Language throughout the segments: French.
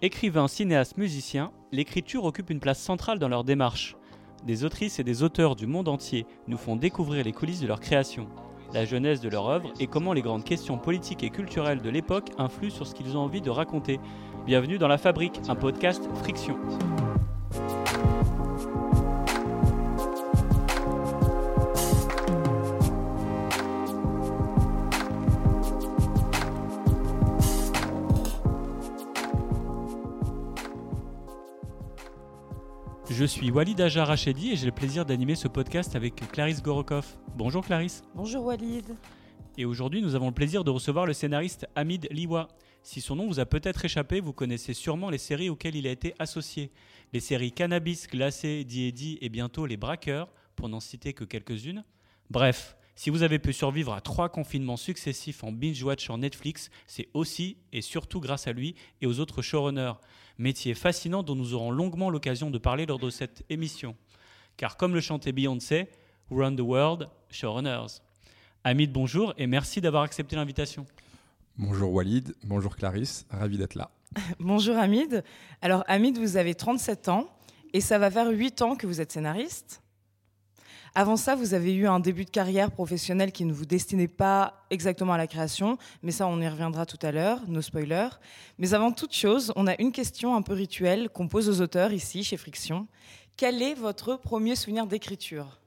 Écrivains, cinéastes, musiciens, l'écriture occupe une place centrale dans leur démarche. Des autrices et des auteurs du monde entier nous font découvrir les coulisses de leur création, la jeunesse de leur œuvre et comment les grandes questions politiques et culturelles de l'époque influent sur ce qu'ils ont envie de raconter. Bienvenue dans La Fabrique, un podcast Friction. Suis Walid Ajar Rachedi et j'ai le plaisir d'animer ce podcast avec Clarisse Gorokoff. Bonjour Clarisse. Bonjour Walid. Et aujourd'hui, nous avons le plaisir de recevoir le scénariste Hamid Liwa. Si son nom vous a peut-être échappé, vous connaissez sûrement les séries auxquelles il a été associé. Les séries Cannabis, Glacé, D&D et bientôt Les Braqueurs, pour n'en citer que quelques-unes. Bref, si vous avez pu survivre à trois confinements successifs en binge-watch sur Netflix, c'est aussi et surtout grâce à lui et aux autres showrunners métier fascinant dont nous aurons longuement l'occasion de parler lors de cette émission. Car comme le chantait Beyoncé, Run the World, Showrunners. Hamid, bonjour et merci d'avoir accepté l'invitation. Bonjour Walid, bonjour Clarisse, ravi d'être là. bonjour Hamid. Alors Hamid, vous avez 37 ans et ça va faire 8 ans que vous êtes scénariste. Avant ça, vous avez eu un début de carrière professionnelle qui ne vous destinait pas exactement à la création, mais ça, on y reviendra tout à l'heure, nos spoilers. Mais avant toute chose, on a une question un peu rituelle qu'on pose aux auteurs ici, chez Friction. Quel est votre premier souvenir d'écriture?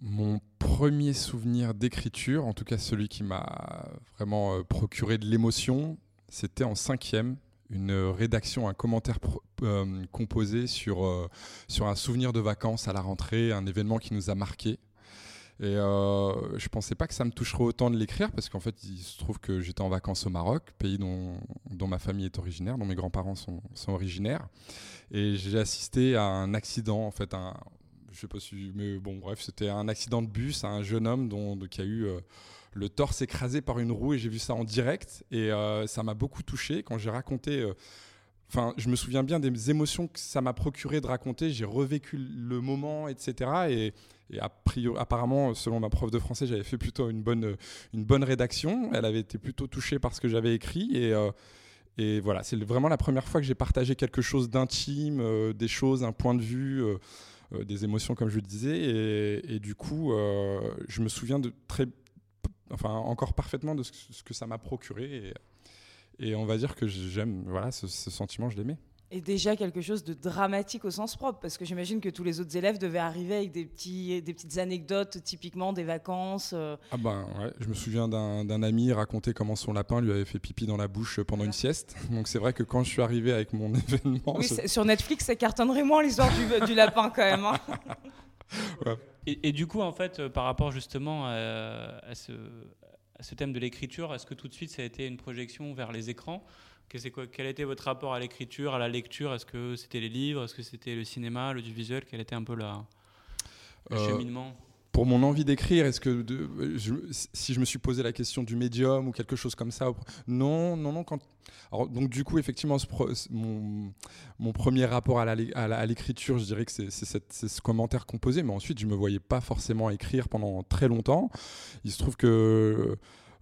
Mon premier souvenir d'écriture, en tout cas celui qui m'a vraiment euh, procuré de l'émotion, c'était en cinquième une rédaction, un commentaire euh, composé sur, euh, sur un souvenir de vacances à la rentrée, un événement qui nous a marqué. Et euh, je pensais pas que ça me toucherait autant de l'écrire parce qu'en fait, il se trouve que j'étais en vacances au Maroc, pays dont, dont ma famille est originaire, dont mes grands-parents sont, sont, originaires. Et j'ai assisté à un accident, en fait, un, je sais pas si, mais bon, bref, c'était un accident de bus à un jeune homme dont, qui a eu euh, le torse écrasé par une roue et j'ai vu ça en direct et euh, ça m'a beaucoup touché quand j'ai raconté. Euh, enfin, je me souviens bien des émotions que ça m'a procuré de raconter. J'ai revécu le moment, etc. Et, a priori, apparemment, selon ma prof de français, j'avais fait plutôt une bonne, une bonne rédaction. Elle avait été plutôt touchée par ce que j'avais écrit. Et, euh, et voilà, c'est vraiment la première fois que j'ai partagé quelque chose d'intime, des choses, un point de vue. des émotions comme je le disais et du coup je me souviens de très enfin encore parfaitement de ce que ça m'a procuré. Et, on va dire que j'aime, voilà, ce, sentiment, je l'aimais. Et déjà quelque chose de dramatique au sens propre, parce que j'imagine que tous les autres élèves devaient arriver avec des, petits, des petites anecdotes, typiquement des vacances. Euh. Ah ben ouais, je me souviens d'un ami raconter comment son lapin lui avait fait pipi dans la bouche pendant une sieste. Donc c'est vrai que quand je suis arrivé avec mon événement... Oui, sur Netflix, ça cartonnerait moins l'histoire du, du, lapin quand même. Hein. Et, du coup, en fait, euh, par rapport justement à, ce, ce, thème de l'écriture, est-ce que tout de suite ça a été une projection vers les écrans? Quoi, Quel était votre rapport à l'écriture, à la lecture? Est-ce que c'était les livres? Est-ce que c'était le cinéma, le visuel Quel était un peu la, le euh, cheminement? Pour mon envie d'écrire, est-ce que si je me suis posé la question du médium ou quelque chose comme ça, non, non, non. Quand, donc du coup, effectivement, mon, premier rapport à l'écriture, je dirais que c'est ce commentaire composé, mais ensuite, je me voyais pas forcément écrire pendant très longtemps. Il se trouve que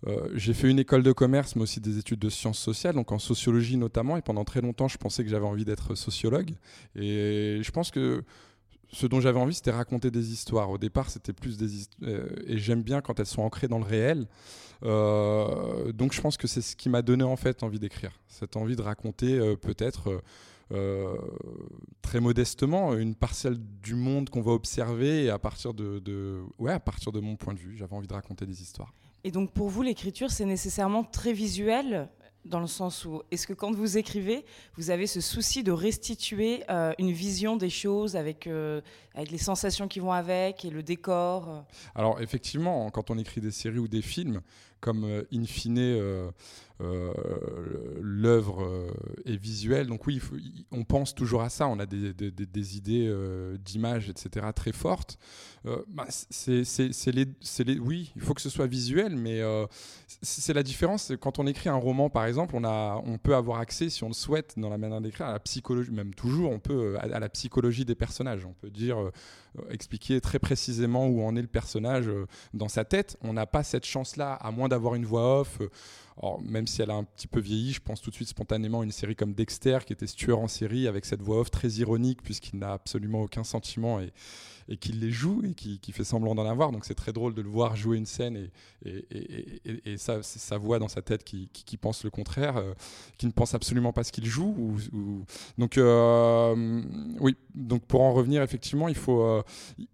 euh, j'ai fait une école de commerce, mais aussi des études de sciences sociales, donc en sociologie notamment. Et pendant très longtemps, je pensais que j'avais envie d'être sociologue. Et je pense que ce dont j'avais envie, c'était raconter des histoires. Au départ, c'était plus des histoires. Euh, et j'aime bien quand elles sont ancrées dans le réel. Euh, donc, je pense que c'est ce qui m'a donné en fait envie d'écrire. Cette envie de raconter euh, peut-être très modestement une parcelle du monde qu'on va observer. À partir de, de, ouais, à partir de mon point de vue, j'avais envie de raconter des histoires. Et donc, pour vous, l'écriture, c'est nécessairement très visuel dans le sens où, est-ce que quand vous écrivez, vous avez ce souci de restituer euh, une vision des choses avec, euh, avec les sensations qui vont avec et le décor euh? Alors effectivement, quand on écrit des séries ou des films, comme in fine l'œuvre est visuelle, donc oui, on pense toujours à ça, on a des, idées d'images, etc., très fortes. Bah, c'est les, oui, il faut que ce soit visuel, mais c'est la différence. Quand on écrit un roman, par exemple, on, a, on peut avoir accès, si on le souhaite, dans la manière d'écrire, à la psychologie, même toujours, on peut à, la psychologie des personnages. On peut dire, euh, expliquer très précisément où en est le personnage euh, dans sa tête. On n'a pas cette chance-là, à moins d'avoir une voix off. Euh, même si elle a un petit peu vieilli, je pense tout de suite spontanément à une série comme Dexter, qui était ce tueur en série avec cette voix off très ironique, puisqu'il n'a absolument aucun sentiment et, et qu'il les joue et qui, fait semblant d'en avoir. Donc c'est très drôle de le voir jouer une scène et, et, et, ça, c'est sa voix dans sa tête qui, qui, pense le contraire, euh, qui ne pense absolument pas ce qu'il joue. Ou, Donc euh, oui, donc pour en revenir, effectivement, il faut, euh,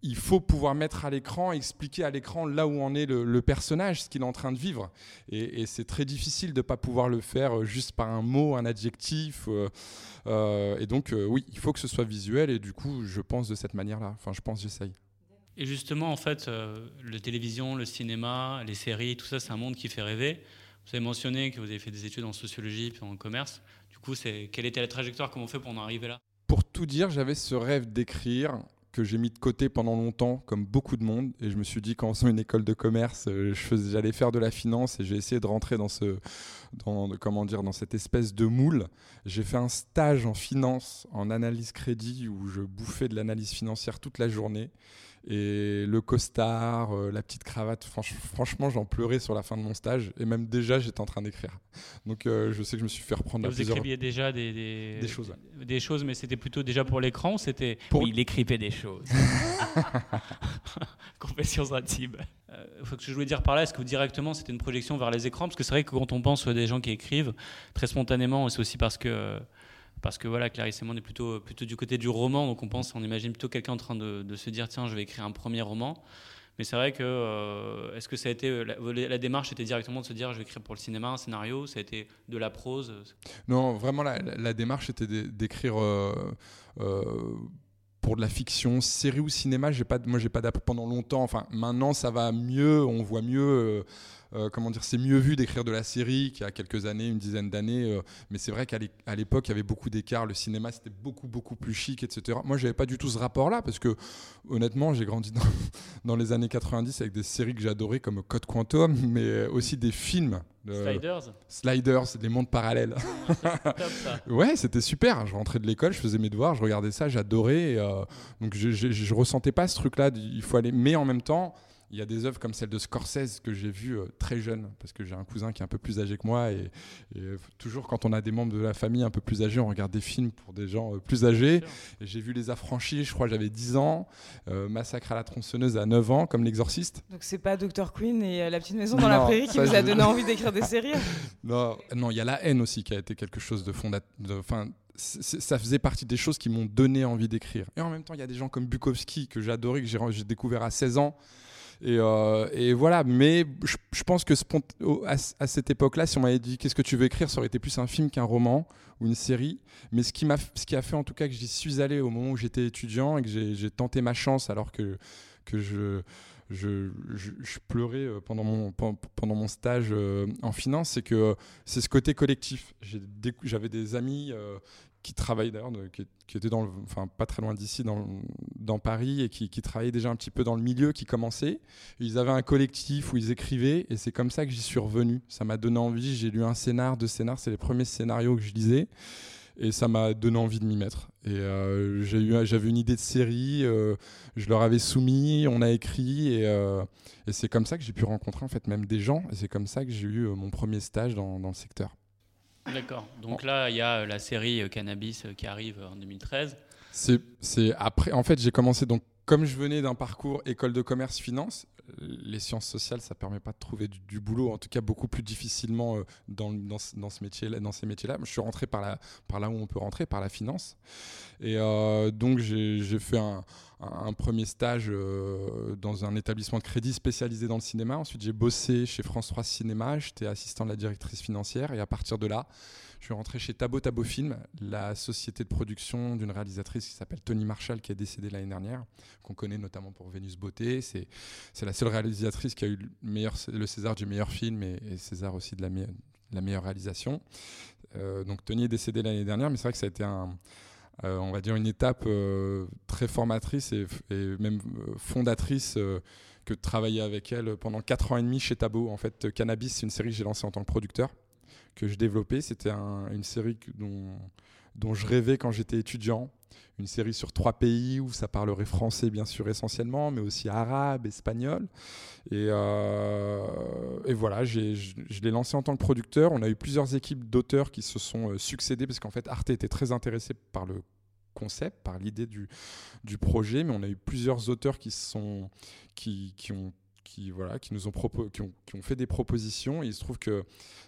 il faut pouvoir mettre à l'écran, expliquer à l'écran là où en est le, personnage, ce qu'il est en train de vivre. Et, c'est très difficile de ne pas pouvoir le faire juste par un mot, un adjectif. Et donc oui, il faut que ce soit visuel et du coup, je pense de cette manière-là. Enfin, je pense j'essaye. Et justement, en fait, euh, la télévision, le cinéma, les séries, tout ça, c'est un monde qui fait rêver. Vous avez mentionné que vous avez fait des études en sociologie puis en commerce. Du coup, c'est quelle était la trajectoire Comment on fait pour en arriver là? Pour tout dire, j'avais ce rêve d'écrire que j'ai mis de côté pendant longtemps, comme beaucoup de monde. Et je me suis dit qu'en faisant une école de commerce, euh, j'allais faire de la finance et j'ai essayé de rentrer dans, ce, dans, comment dire, dans cette espèce de moule. J'ai fait un stage en finance, en analyse crédit, où je bouffais de l'analyse financière toute la journée et le costard, euh, la petite cravate. franchement, j'en pleurais sur la fin de mon stage et même déjà, j'étais en train d'écrire. Donc, euh, je sais que je me suis fait reprendre. Et vous écriviez déjà des, des, choses, des choses, mais c'était plutôt déjà pour l'écran c'était pour... il écrivait des choses. Confessions intimes. Euh, faut que je voulais dire par là, est-ce que directement c'était une projection vers les écrans? Parce que c'est vrai que quand on pense à des gens qui écrivent très spontanément, c'est aussi parce que parce que voilà, Clarisse et moi, on est plutôt, du côté du roman, donc on pense, on imagine plutôt quelqu'un en train de, se dire tiens, je vais écrire un premier roman. Mais c'est vrai que euh, est-ce que ça a été la, démarche était directement de se dire je vais écrire pour le cinéma un scénario, ça a été de la prose? Non, vraiment la, démarche était d'écrire euh, euh, pour de la fiction, série ou cinéma. J'ai pas, moi j'ai pas pendant longtemps. Enfin maintenant ça va mieux, on voit mieux. Euh, comment dire, c'est mieux vu d'écrire de la série qu'il y a quelques années, une dizaine d'années. Euh, mais c'est vrai qu'à l'époque, il y avait beaucoup d'écarts. Le cinéma, c'était beaucoup, beaucoup plus chic, etc. Moi, j'avais pas du tout ce rapport-là parce que, honnêtement, j'ai grandi dans, les années 90 avec des séries que j'adorais comme Code Quantum, mais aussi des films. Sliders Sliders, des mondes parallèles. ouais, c'était super. Je rentrais de l'école, je faisais mes devoirs, je regardais ça, j'adorais. Euh, donc je, je, je, ressentais pas ce truc-là. Il faut aller, mais en même temps, il y a des œuvres comme celle de Scorsese que j'ai vues euh, très jeune, parce que j'ai un cousin qui est un peu plus âgé que moi. Et, euh, toujours, quand on a des membres de la famille un peu plus âgés, on regarde des films pour des gens euh, plus âgés. J'ai vu Les Affranchis, je crois j'avais 10 ans. Massacre à la tronçonneuse à 9 ans, comme L'Exorciste. Donc, c'est pas Dr. Queen et La Petite Maison dans la Prairie qui vous a donné envie d'écrire des séries Non, non, il y a La haine aussi qui a été quelque chose de fondateur. Enfin, ça faisait partie des choses qui m'ont donné envie d'écrire. Et en même temps, il y a des gens comme Bukowski que j'adorais, que j'ai découvert à 16 ans euh, et, voilà, mais je, pense que à, cette époque-là, si on m'avait dit qu'est-ce que tu veux écrire, ça aurait été plus un film qu'un roman ou une série. Mais ce qui, m'a, ce qui a fait en tout cas que j'y suis allé au moment où j'étais étudiant et que j'ai, tenté ma chance alors que, je, je, pleurais euh, pendant mon, pendant mon stage euh, en finance, c'est que c'est ce côté collectif. j'avais des amis qui travaillent d'ailleurs, qui, qui, étaient dans enfin pas très loin d'ici, dans, Paris, et qui, qui, travaillaient déjà un petit peu dans le milieu, qui commençaient. Ils avaient un collectif où ils écrivaient, et c'est comme ça que j'y suis revenu. Ça m'a donné envie. J'ai lu un scénar, deux scénars, c'est les premiers scénarios que je lisais, et ça m'a donné envie de m'y mettre. Et euh, j'avais une idée de série, euh, je leur avais soumis, on a écrit, et, euh, et c'est comme ça que j'ai pu rencontrer en fait même des gens, et c'est comme ça que j'ai eu mon premier stage dans le secteur. D'accord. Donc là, il y a euh, la série euh, Cannabis euh, qui arrive en 2013. C'est après. En fait, j'ai commencé donc comme je venais d'un parcours école de commerce finance. Les sciences sociales, ça permet pas de trouver du, boulot, en tout cas beaucoup plus difficilement dans, dans, dans, ce métier, dans ces métiers-là. Je suis rentré par, la, par là où on peut rentrer, par la finance. Et donc j'ai fait un, un premier stage euh, dans un établissement de crédit spécialisé dans le cinéma. Ensuite, j'ai bossé chez France 3 Cinéma. J'étais assistant de la directrice financière. Et à partir de là, je suis rentré chez Tabo Tabo Film, la société de production d'une réalisatrice qui s'appelle Tony Marshall, qui est décédée l'année dernière, qu'on connaît notamment pour Vénus Beauté. C'est, la seule réalisatrice qui a eu le, César du meilleur film et, César aussi de la, la meilleure réalisation. Euh, donc Tony est décédé l'année dernière, mais c'est vrai que ça a été un euh, on va dire, une étape euh, très formatrice et, même euh, fondatrice que de travailler avec elle pendant 4 ans et demi chez Tabo. En fait, Cannabis, c'est une série que j'ai lancée en tant que producteur, que je développais. C'était une série dont, dont je rêvais quand j'étais étudiant. Une série sur trois pays où ça parlerait français, bien sûr, essentiellement, mais aussi arabe, espagnol. Et, euh, voilà, je l'ai lancé en tant que producteur. On a eu plusieurs équipes d'auteurs qui se sont succédées parce qu'en fait, Arte était très intéressé par le concept, par l'idée du, du projet, mais on a eu plusieurs auteurs qui, sont, qui, qui ont qui, voilà, qui nous ont, qui qui ont, fait des propositions. Et il se trouve que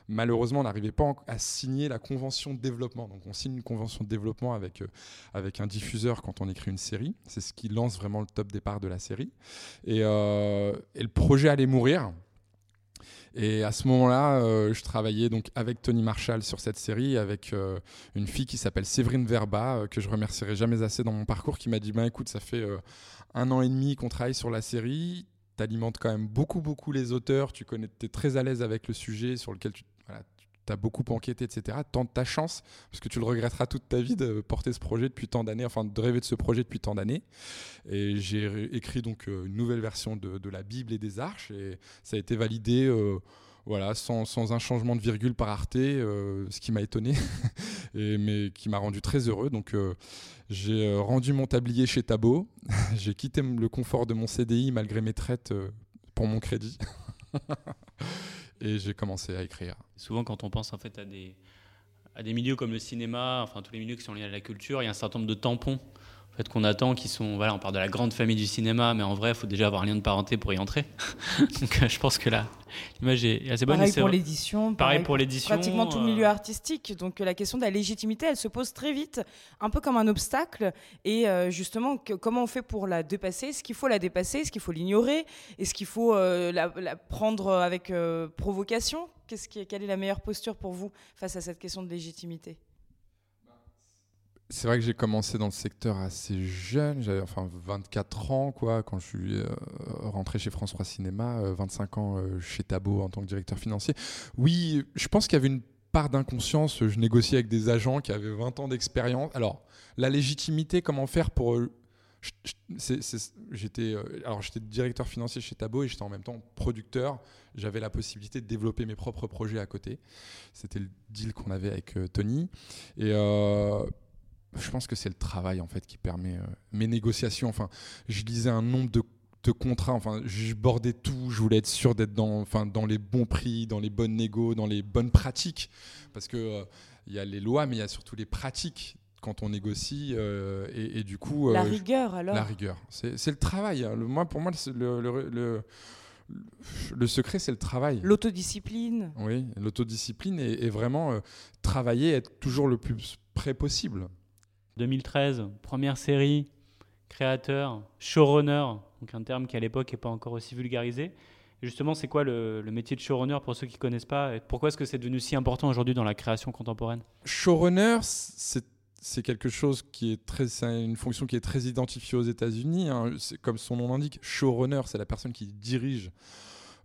malheureusement, on n'arrivait pas à signer la convention de développement. Donc, on signe une convention de développement avec, euh, avec un diffuseur quand on écrit une série. C'est ce qui lance vraiment le top départ de la série. Et, euh, et le projet allait mourir. Et à ce moment-là, euh, je travaillais donc avec Tony Marshall sur cette série, avec une fille qui s'appelle Séverine Verba, que je remercierai jamais assez dans mon parcours, qui m'a dit ben écoute, ça fait un an et demi qu'on travaille sur la série alimentes quand même beaucoup, beaucoup les auteurs, tu es très à l'aise avec le sujet sur lequel tu as beaucoup enquêté, etc. Tente ta chance, parce que tu le regretteras toute ta vie de porter ce projet depuis tant d'années, enfin de rêver de ce projet depuis tant d'années. Et j'ai écrit donc euh, une nouvelle version de, la Bible et des Arches, et ça a été validé. Euh, voilà, sans, sans, un changement de virgule par Arte, euh, ce qui m'a étonné, et, mais qui m'a rendu très heureux. Donc euh, j'ai euh, rendu mon tablier chez Tabo, j'ai quitté le confort de mon CDI malgré mes traites pour mon crédit, et j'ai commencé à écrire. Souvent quand on pense en fait à des, à des milieux comme le cinéma, enfin tous les milieux qui sont liés à la culture, il y a un certain nombre de tampons en fait, qu'on attend, qui sont, voilà, on parle de la grande famille du cinéma, mais en vrai, il faut déjà avoir un lien de parenté pour y entrer. Donc, euh, je pense que là, l'image est assez bonne. Pareil pour l'édition. Pareil, pour l'édition. Pratiquement tout le milieu euh, artistique. Donc, la question de la légitimité, elle se pose très vite, un peu comme un obstacle. Et euh, justement, comment on fait pour la dépasser? Est-ce qu'il faut la dépasser? Est-ce qu'il faut l'ignorer? Est-ce qu'il faut la, la, prendre avec provocation? Qu'est-ce qui, Quelle est la meilleure posture pour vous face à cette question de légitimité? C'est vrai que j'ai commencé dans le secteur assez jeune, j'avais enfin 24 ans quoi, quand je suis euh, rentré chez France 3 Cinéma, 25 euh, ans euh, chez Tabo en tant que directeur financier. Oui, je pense qu'il y avait une part d'inconscience, je négociais avec des agents qui avaient 20 ans d'expérience. Alors, la légitimité, comment faire pour... J'étais alors j'étais directeur financier chez Tabo et j'étais en même temps producteur. J'avais la possibilité de développer mes propres projets à côté. C'était le deal qu'on avait avec Tony. Et je pense que c'est le travail en fait qui permet euh, mes négociations. Enfin, je lisais un nombre de, contrats. Enfin, je bordais tout. Je voulais être sûr d'être dans, enfin, dans les bons prix, dans les bonnes négos, dans les bonnes pratiques, parce que euh, il y a les lois, mais il y a surtout les pratiques quand on négocie euh, et, du coup la rigueur alors la rigueur c'est le travail hein. le, moi pour moi le, le, le secret, c'est le travail. L'autodiscipline. Oui, l'autodiscipline et, vraiment travailler, être toujours le plus près possible. 2013, première série, créateur, showrunner, donc un terme qui à l'époque n'est pas encore aussi vulgarisé. justement, c'est quoi le, métier de showrunner pour ceux qui ne connaissent pas et Pourquoi est-ce que c'est devenu si important aujourd'hui dans la création contemporaine? Showrunner, c'est quelque chose qui est très, une fonction qui est très identifiée aux États-Unis. Hein. Comme son nom l'indique, showrunner, c'est la personne qui dirige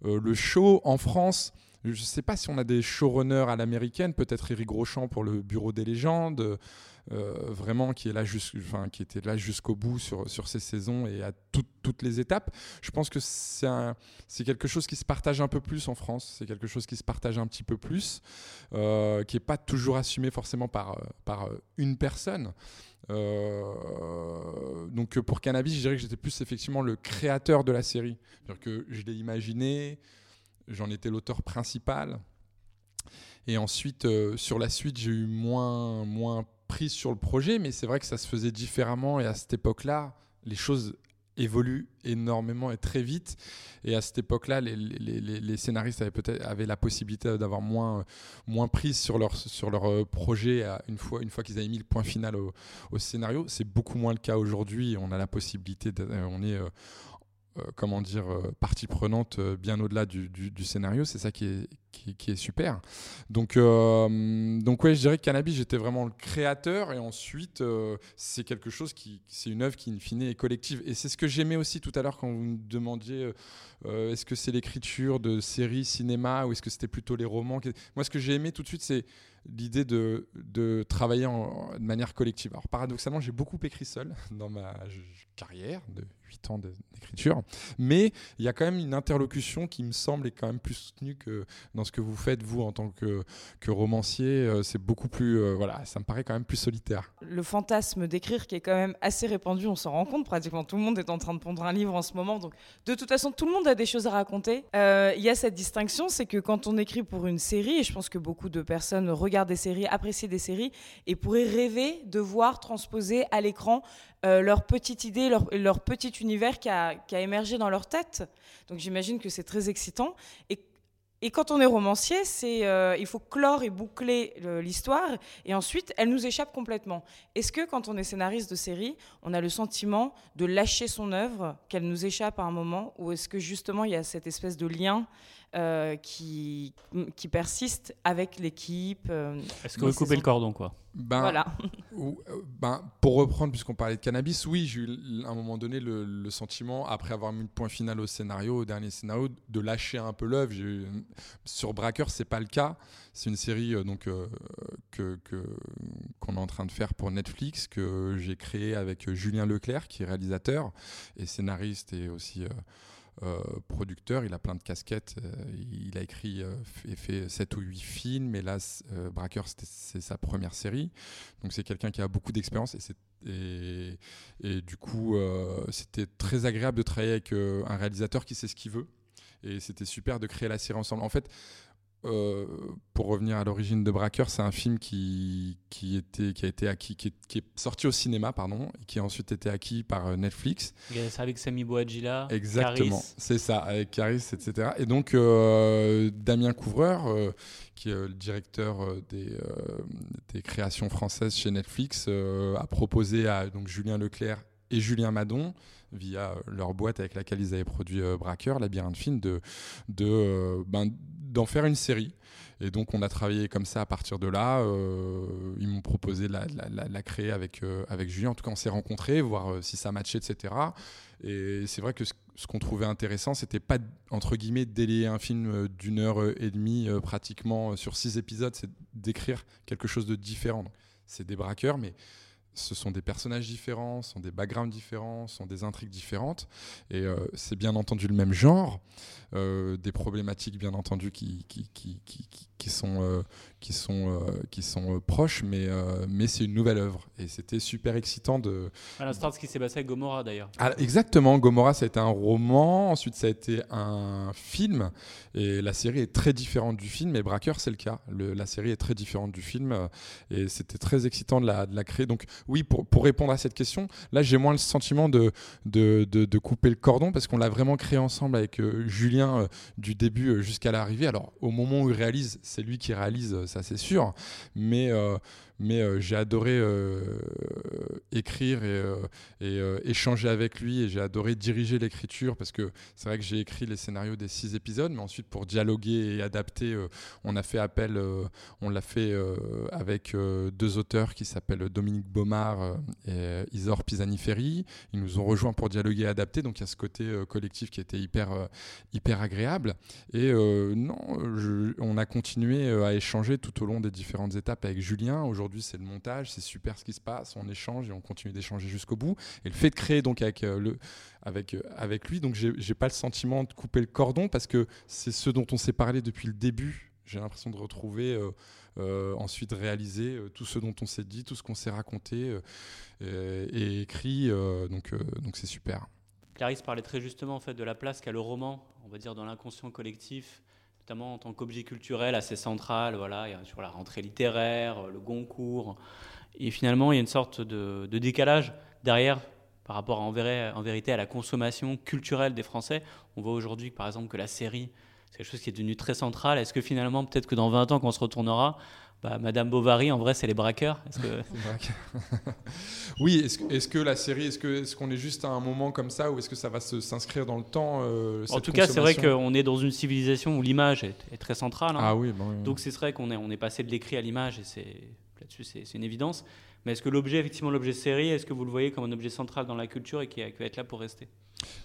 euh, le show. En France, je ne sais pas si on a des showrunners à l'américaine, peut-être Eric Groschamp pour le Bureau des légendes, euh, vraiment qui, est là enfin, qui était là jusqu'au bout sur, sur ces saisons et à toutes les étapes. Je pense que c'est quelque chose qui se partage un peu plus en France, c'est quelque chose qui se partage un petit peu plus, euh, qui n'est pas toujours assumé forcément par, par une personne. Euh, donc pour Cannabis, je dirais que j'étais plus effectivement le créateur de la série. Que je l'ai imaginé, j'en étais l'auteur principal. Et ensuite, euh, sur la suite, j'ai eu moins, moins prise sur le projet, mais c'est vrai que ça se faisait différemment. Et à cette époque-là, les choses évoluent énormément et très vite. Et à cette époque-là, les, scénaristes avaient peut-être avaient la possibilité d'avoir moins, moins prise sur leur, sur leur euh, projet une fois, une fois qu'ils avaient mis le point final au, scénario. C'est beaucoup moins le cas aujourd'hui. On a la possibilité, euh, on est comment dire, euh, partie prenante euh, bien au-delà du, scénario. C'est ça qui est, super. Donc, donc je dirais que Cannabis, j'étais vraiment le créateur. Et ensuite, c'est quelque chose qui, c'est une œuvre qui, in fine, est collective. Et c'est ce que j'aimais aussi tout à l'heure quand vous me demandiez est-ce que c'est l'écriture de séries, cinéma, ou est-ce que c'était plutôt les romans? Moi, ce que j'ai aimé tout de suite, c'est l'idée de, travailler en, de manière collective. Alors paradoxalement, j'ai beaucoup écrit seul dans ma carrière 8 ans d'écriture, mais il y a quand même une interlocution qui me semble est quand même plus soutenue que dans ce que vous faites, vous, en tant que, que romancier, c'est beaucoup plus. voilà, ça me paraît quand même plus solitaire. Le fantasme d'écrire qui est quand même assez répandu, on s'en rend compte, pratiquement tout le monde est en train de pondre un livre en ce moment. Donc, de toute façon, tout le monde a des choses à raconter. Il y a cette distinction, c'est que quand on écrit pour une série, et je pense que beaucoup de personnes regardent des séries, apprécient des séries, et pourraient rêver de voir transposer à l'écran euh, leur petite idée, leur, petit univers qui a, qui a, émergé dans leur tête. Donc j'imagine que c'est très excitant. Et, et, quand on est romancier, c'est, euh, il faut clore et boucler l'histoire, et ensuite, elle nous échappe complètement. Est-ce que quand on est scénariste de série, on a le sentiment de lâcher son œuvre, qu'elle nous échappe à un moment, ou est-ce que justement il y a cette espèce de lien euh, qui, qui persiste avec l'équipe. Euh, Est-ce que vous coupez le cordon, quoi? Ben, Voilà. Euh, ben, pour reprendre, puisqu'on parlait de cannabis, oui, j'ai eu à un moment donné le, sentiment, après avoir mis le point final au scénario, au dernier scénario, de lâcher un peu l'œuvre. Sur Bracker, c'est pas le cas. C'est une série donc que qu'on est en train de faire pour Netflix, que j'ai créée avec Julien Leclerc, qui est réalisateur et scénariste et aussi euh, producteur, il a plein de casquettes. Euh, il a écrit euh, et fait 7 ou 8 films, et là, Bracker, c'est sa première série. Donc c'est quelqu'un qui a beaucoup d'expérience et, et, du coup, c'était très agréable de travailler avec un réalisateur qui sait ce qu'il veut. Et c'était super de créer la série ensemble. En fait, euh, pour revenir à l'origine de Bracker, c'est un film qui, qui, était, qui a été acquis, qui est, sorti au cinéma, pardon, et qui a ensuite été acquis par euh, Netflix. Avec Sami Bouadjila. Exactement, c'est ça, avec Caris, etc. Et donc, euh, Damien Couvreur, qui est le directeur des, des, créations françaises chez Netflix, a proposé à donc, Julien Leclerc et Julien Madon via leur boîte avec laquelle ils avaient produit Bracker, Labyrinthe Film, de, de, ben, d'en faire une série. Et donc on a travaillé comme ça à partir de là. Euh, ils m'ont proposé de la, la, créer avec, euh, avec Julien. En tout cas, on s'est rencontrés, voir euh, si ça matchait, etc. Et c'est vrai que ce, qu'on trouvait intéressant, c'était pas, entre guillemets, délayer un film d'une heure et demie pratiquement sur six épisodes, c'est d'écrire quelque chose de différent. C'est des braqueurs, mais ce sont des personnages différents, ce sont des backgrounds différents, ce sont des intrigues différentes. Et c'est bien entendu le même genre, des problématiques bien entendu qui, qui, qui, qui sont, qui sont, euh, qui sont euh, proches, mais, euh, mais c'est une nouvelle œuvre. Et c'était super excitant de. À l'instar de ce qui s'est passé avec Gomorrah d'ailleurs. Ah, exactement, Gomorrah ça a été un roman, ensuite ça a été un film, et la série est très différente du film, et Bracker c'est le cas. Le, la série est très différente du film, et c'était très excitant de la, de la créer. Donc oui, pour, répondre à cette question, là j'ai moins le sentiment de, de, de, couper le cordon, parce qu'on l'a vraiment créé ensemble avec Julien du début jusqu'à l'arrivée. Alors au moment où il réalise, c'est lui qui réalise ça c'est sûr. Mais euh, mais euh, j'ai adoré euh, écrire et, euh, échanger avec lui et j'ai adoré diriger l'écriture parce que c'est vrai que j'ai écrit les scénarios des six épisodes, mais ensuite pour dialoguer et adapter, on a fait appel, on l'a fait avec deux auteurs qui s'appellent Dominique Baumard et Isor Pisaniferi. Ils nous ont rejoints pour dialoguer et adapter, donc il y a ce côté collectif qui était hyper, hyper agréable. Et non, on a continué à échanger tout au long des différentes étapes avec Julien. Aujourd'hui, c'est le montage, c'est super ce qui se passe, on échange et on continue d'échanger jusqu'au bout. Et le fait de créer donc avec, euh, euh, lui, donc j'ai pas le sentiment de couper le cordon parce que c'est ce dont on s'est parlé depuis le début. J'ai l'impression de retrouver. Euh, ensuite réaliser tout ce dont on s'est dit, tout ce qu'on s'est raconté et, écrit. donc donc c'est super. Clarisse parlait très justement en fait de la place qu'a le roman, on va dire dans l'inconscient collectif, notamment en tant qu'objet culturel assez central, voilà, sur la rentrée littéraire, le Goncourt. Et finalement, il y a une sorte de, décalage derrière par rapport en, en, vérité à la consommation culturelle des Français. On voit aujourd'hui, par exemple, que la série, c'est quelque chose qui est devenu très central. Est-ce que finalement, peut-être que dans 20 ans, quand on se retournera, bah, Madame Bovary, en vrai, c'est les braqueurs. que... oui, est-ce que, la série, est-ce qu'on est, qu'on est, juste à un moment comme ça, ou est-ce que ça va s'inscrire dans le temps euh, En tout cas, c'est vrai qu'on est dans une civilisation où l'image est, très centrale. Hein. Ah oui, Donc c'est vrai qu'on est, on est passé de l'écrit à l'image, et là-dessus, c'est une évidence. Mais est-ce que l'objet, effectivement, l'objet série, est-ce que vous le voyez comme un objet central dans la culture et qui, va être là pour rester?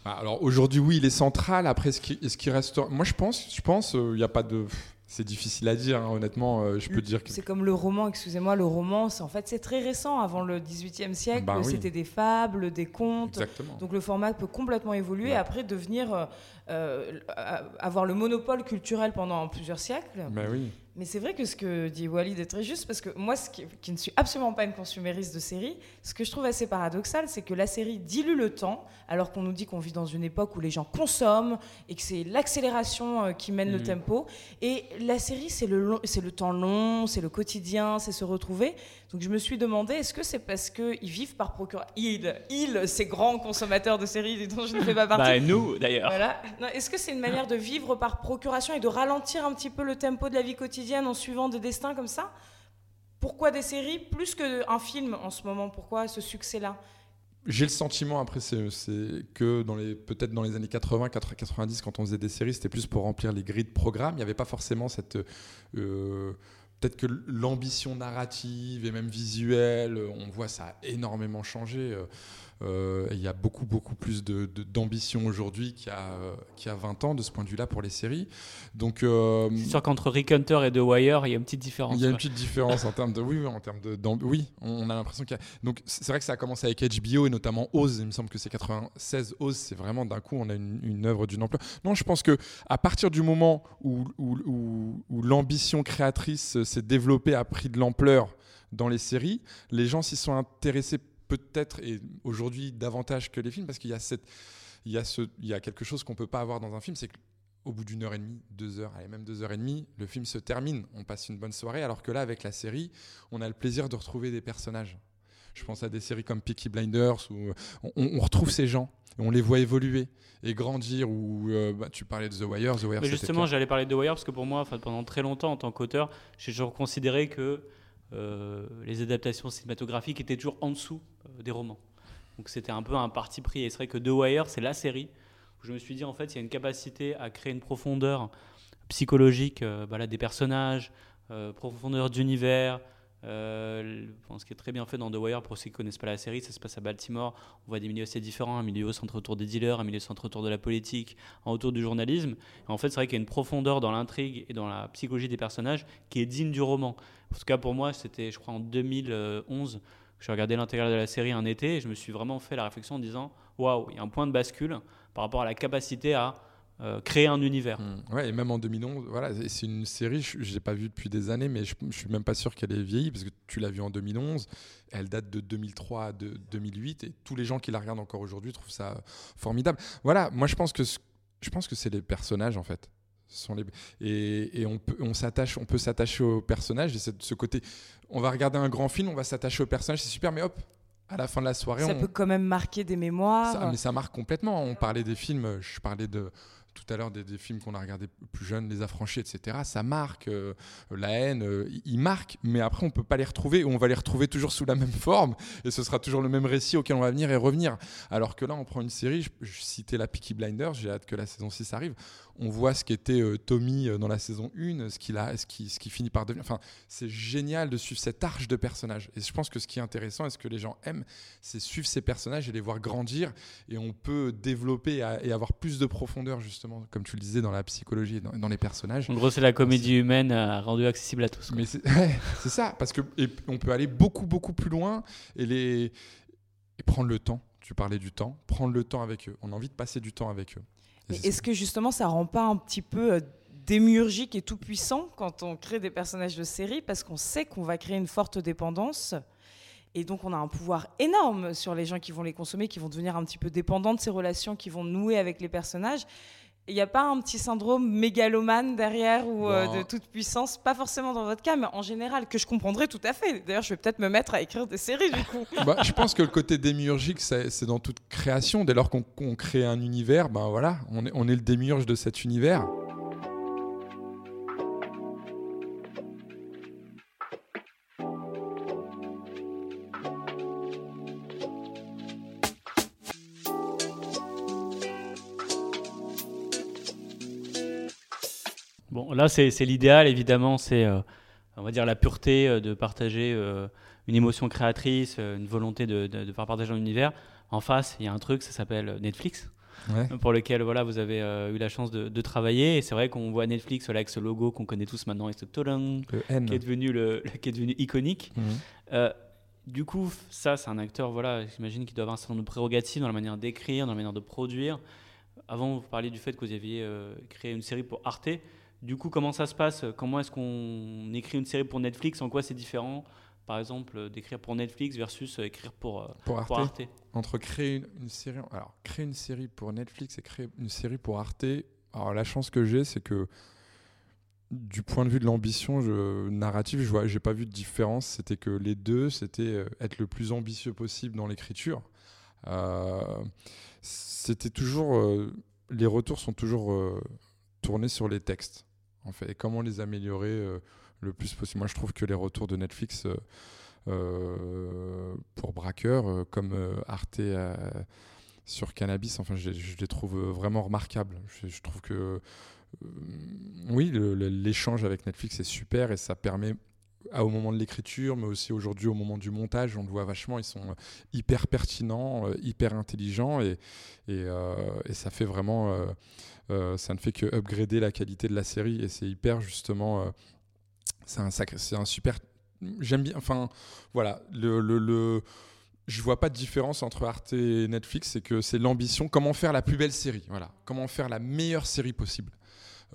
Bah, Alors aujourd'hui, oui, il est central. Après, est-ce qu'il reste Moi, je pense, je pense, il euh, n'y a pas de c'est difficile à dire, hein, honnêtement. euh, je peux te dire que C'est comme le roman, excusez-moi, le roman, c'est en fait c'est très récent. Avant le XVIIIe siècle, oui. c'était des fables, des contes. exactement. Donc le format peut complètement évoluer Ouais. et après devenir euh, avoir le monopole culturel pendant plusieurs siècles. Bah oui. Mais c'est vrai que ce que dit Walid est très juste parce que moi, ce qui, qui ne suis absolument pas une consumériste de séries, ce que je trouve assez paradoxal, c'est que la série dilue le temps, alors qu'on nous dit qu'on vit dans une époque où les gens consomment et que c'est l'accélération euh, qui mène le Mhm. tempo. Et la série, c'est le, long- le temps long, c'est le quotidien, c'est se retrouver. Donc je me suis demandé, est-ce que c'est parce qu'ils vivent par procuration Ils, ils, ces grands consommateurs de séries dont je ne fais pas partie. Bah, nous, d'ailleurs. Voilà. Est-ce que c'est une manière de vivre par procuration et de ralentir un petit peu le tempo de la vie quotidienne en suivant des destins comme ça? Pourquoi des séries plus qu'un film en ce moment? Pourquoi ce succès-là? J'ai le sentiment, après, c'est que dans les peut-être dans les années 80, 80, 90, quand on faisait des séries, c'était plus pour remplir les grilles de programme. Il n'y avait pas forcément cette. euh, Peut-être que l'ambition narrative et même visuelle, euh, on voit ça a énormément changé. Euh, Il y a beaucoup, beaucoup plus de- de- d'ambition aujourd'hui qu'il y, a, euh, qu'il y a 20 ans de ce point de vue-là pour les séries. Donc, euh, C'est sûr qu'entre Rick Hunter et The Wire, il y a une petite différence. il y a une petite différence en termes de oui, en termes de oui, on a l'impression qu'il y a donc c'est vrai que ça a commencé avec HBO et notamment Oz, il me semble que c'est 96 Oz, c'est vraiment d'un coup on a une, une œuvre d'une ampleur. Non, je pense que à partir du moment où où, où- où l'ambition créatrice s'est développée a pris de l'ampleur dans les séries, les gens s'y sont intéressés peut-être et aujourd'hui davantage que les films parce qu'il y a cette il y a ce il y a quelque chose qu'on peut pas avoir dans un film, c'est que au bout d'une heure et demie, deux heures, allez, même deux heures et demie, le film se termine. On passe une bonne soirée, alors que là, avec la série, on a le plaisir de retrouver des personnages. Je pense à des séries comme Peaky Blinders, où on, on retrouve ces gens, et on les voit évoluer et grandir, ou euh, bah, tu parlais de The Wire, The Wire Mais justement, j'allais parler de The Wire parce que pour moi, pendant très longtemps, en tant qu'auteur, j'ai toujours considéré que euh, les adaptations cinématographiques étaient toujours en dessous euh, des romans. Donc c'était un peu un parti pris. Et c'est vrai que The Wire, c'est la série où je me suis dit, en fait, il y a une capacité à créer une profondeur psychologique euh, bah des personnages, euh, profondeur d'univers. Euh, ce qui est très bien fait dans The Wire, pour ceux qui ne connaissent pas la série, ça se passe à Baltimore. On voit des milieux assez différents, un milieu centré autour des dealers, un milieu centré autour de la politique, un autour du journalisme. Et en fait, c'est vrai qu'il y a une profondeur dans l'intrigue et dans la psychologie des personnages qui est digne du roman. En tout cas, pour moi, c'était, je crois, en 2011 que j'ai regardé l'intégrale de la série un été et je me suis vraiment fait la réflexion en disant waouh, il y a un point de bascule par rapport à la capacité à euh, créer un univers. Mm. Ouais, et même en 2011, voilà, c'est- une série, je ne l'ai pas vue depuis des années, mais je ne suis même pas sûr qu'elle ait vieilli, parce que tu l'as vue en 2011, elle date de 2003 à de- 2008, et tous les gens qui la regardent encore aujourd'hui trouvent ça formidable. Voilà, moi je je pense que c'est les personnages, en fait. Ce sont les... Et, et on peut, on s'attache, on peut s'attacher aux personnages, et c'est de ce côté, on va regarder un grand film, on va s'attacher aux personnages, c'est super, mais hop, à la fin de la soirée, Ça on, peut quand même marquer des mémoires. ça, mais ça marque complètement. On parlait des films, je parlais de tout à l'heure des, des films qu'on a regardés plus jeunes, Les Affranchis, etc. Ça marque, euh, La haine, euh, ils marquent, mais après on peut pas les retrouver, ou on va les retrouver toujours sous la même forme, et ce sera toujours le même récit auquel on va venir et revenir. Alors que là, on prend une série, je, je citais la Peaky Blinders, j'ai hâte que la saison 6 arrive, on voit ce qu'était euh, Tommy euh, dans la saison 1, ce qu'il a, ce qui, ce qui finit par devenir. Enfin, c'est génial de suivre cette arche de personnages. Et je pense que ce qui est intéressant et ce que les gens aiment, c'est suivre ces personnages et les voir grandir. Et on peut développer à- et avoir plus de profondeur, justement, comme tu le disais, dans la psychologie et dans, dans les personnages. En gros, c'est la comédie humaine euh, rendue accessible à tous. quoi. Mais c'est ça, parce que et on peut aller beaucoup, beaucoup plus loin et, les, et prendre le temps. Tu parlais du temps, prendre le temps avec eux. On a envie de passer du temps avec eux. Mais est-ce que justement ça rend pas un petit peu euh, démiurgique et tout puissant quand on crée des personnages de série parce qu'on sait qu'on va créer une forte dépendance et donc on a un pouvoir énorme sur les gens qui vont les consommer, qui vont devenir un petit peu dépendants de ces relations, qui vont nouer avec les personnages. Il n'y a pas un petit syndrome mégalomane derrière ou euh, de toute puissance, pas forcément dans votre cas, mais en général, que je comprendrais tout à fait. D'ailleurs, je vais peut-être me mettre à écrire des séries du coup. Bah, je pense que le côté démiurgique, c'est dans toute création. Dès lors qu'on crée un univers, ben voilà, on est, on est le démiurge de cet univers. Là, c'est l'idéal, évidemment, c'est, euh, on va dire, la pureté euh, de partager euh, une émotion créatrice, une volonté de, de- de faire partager un univers. En face, il y a un truc, ça s'appelle Netflix. pour lequel voilà, vous avez eu la chance de, travailler. Et c'est vrai qu'on voit Netflix voilà, avec ce logo qu'on connaît tous maintenant, et ce tolong, qui est devenu, le, qui est devenu iconique. Mhm. du coup, ça, c'est un acteur, voilà, j'imagine qu'il doit avoir un certain nombre de prérogatives dans la manière d'écrire, dans la manière de produire. Avant, vous parliez du fait que vous aviez créé une série pour Arte. Du coup, comment ça se passe? Comment est-ce qu'on écrit une série pour Netflix? En quoi c'est différent Par exemple, euh, d'écrire pour Netflix versus euh, écrire pour, euh, pour, Arte. Entre créer une, série, alors créer une série pour Netflix et créer une série pour Arte. Alors la chance que j'ai, c'est que du point de vue de l'ambition narrative, je n'ai pas vu de différence. C'était que les deux, c'était être le plus ambitieux possible dans l'écriture. c'était toujours, les retours sont toujours tournés sur les textes et comment les améliorer euh, le plus possible. Moi, je trouve que les retours de Netflix euh, euh, pour Braqueur, comme Arte sur Cannabis, enfin, je, les trouve vraiment remarquables. Je, trouve que oui, l'échange avec Netflix est super et ça permet au moment de l'écriture, mais aussi aujourd'hui au moment du montage, on le voit vachement, ils sont hyper pertinents, hyper intelligents et, ça fait vraiment ça ne fait que upgrader la qualité de la série et c'est hyper justement. Euh, c'est un sacré, un super. J'aime bien. Enfin, voilà, le, le je vois pas de différence entre Arte et Netflix, c'est que c'est l'ambition, comment faire la plus belle série, voilà, comment faire la meilleure série possible.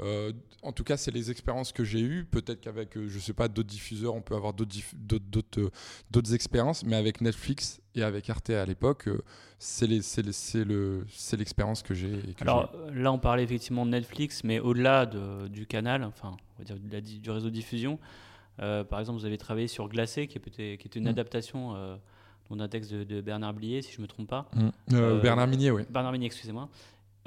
Euh, en tout cas, c'est les expériences que j'ai eues. Peut-être qu'avec, euh, je sais pas, d'autres diffuseurs, on peut avoir d'autres euh, expériences. Mais avec Netflix et avec Arte à l'époque, c'est l'expérience que j'ai. Alors là, on parlait effectivement de Netflix, mais au-delà du canal, enfin, on va dire du réseau de diffusion. par exemple, vous avez travaillé sur Glacé, qui était, qui était une mm. adaptation d'un texte de, Bernard Blier, si je ne me trompe pas. Mm. Bernard Minier, oui. Bernard Minier, excusez-moi.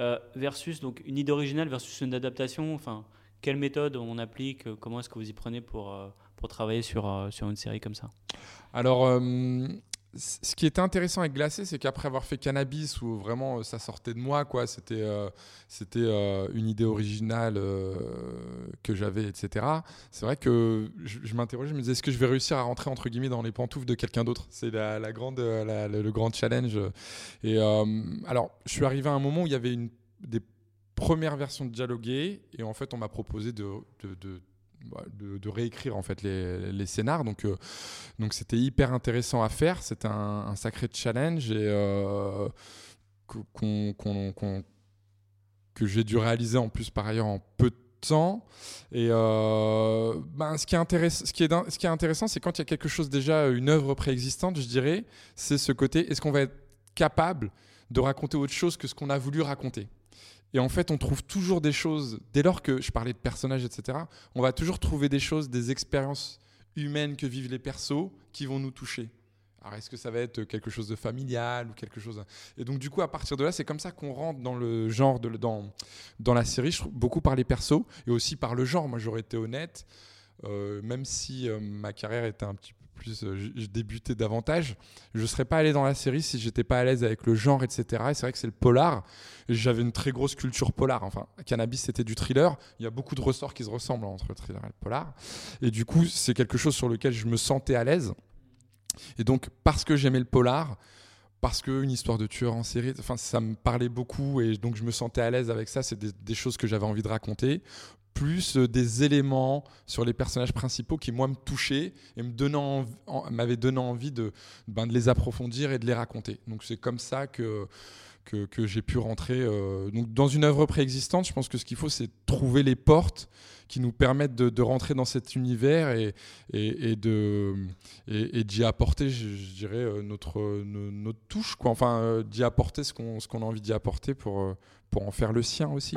Euh, versus donc une idée originale versus une adaptation Enfin, quelle méthode on applique Comment est-ce que vous y prenez pour, euh, pour travailler sur, euh, sur une série comme ça? Alors, ce qui était intéressant avec Glacé, c'est qu'après avoir fait Cannabis, où vraiment ça sortait de moi, quoi, c'était c'était une idée originale que j'avais, etc. C'est vrai que je, m'interrogeais, je me disais, est-ce que je vais réussir à rentrer entre guillemets dans les pantoufles de quelqu'un d'autre? C'est la, la, grande, le, grand challenge. Et alors, je suis arrivé à un moment où il y avait des premières versions de dialoguer, et en fait, on m'a proposé de, de, réécrire en fait les, les scénars. Donc, euh, donc c'était hyper intéressant à faire. C'était un, sacré challenge et euh, que j'ai dû réaliser en plus par ailleurs en peu de temps. Et euh, ben, ce, qui est ce, qui est, ce qui est intéressant, c'est quand il y a quelque chose déjà, une œuvre préexistante, je dirais, c'est ce côté, est-ce qu'on va être capable de raconter autre chose que ce qu'on a voulu raconter? Et en fait, on trouve toujours des choses, dès lors que je parlais de personnages, etc., on va toujours trouver des choses, des expériences humaines que vivent les persos qui vont nous toucher. Alors, est-ce que ça va être quelque chose de familial ou quelque chose. Et donc, du coup, à partir de là, c'est comme ça qu'on rentre dans le genre, de, dans, la série, beaucoup par les persos et aussi par le genre. Moi, j'aurais été honnête, euh, même si euh, ma carrière était un petit peu plus euh, je, débutais davantage, je serais pas allé dans la série si j'étais pas à l'aise avec le genre, etc. Et c'est vrai que c'est le polar. J'avais une très grosse culture polar. Enfin, Cannabis, c'était du thriller. Il y a beaucoup de ressorts qui se ressemblent entre le thriller et le polar. Et du coup, c'est quelque chose sur lequel je me sentais à l'aise. Et donc, parce que j'aimais le polar, parce qu'une histoire de tueur en série, enfin, ça me parlait beaucoup et donc je me sentais à l'aise avec ça. C'est des, choses que j'avais envie de raconter plus euh, des éléments sur les personnages principaux qui moi me touchaient et m'avaient donné envie de, ben, de les approfondir et de les raconter. Donc c'est comme ça que que, j'ai pu rentrer euh, donc dans une œuvre préexistante. Je pense que ce qu'il faut, c'est trouver les portes qui nous permettent de, rentrer dans cet univers et, et, et d'y apporter, je, dirais, euh, notre, notre touche, quoi. Enfin, d'y apporter ce qu'on ce qu'on a envie d'y apporter pour pour en faire le sien aussi.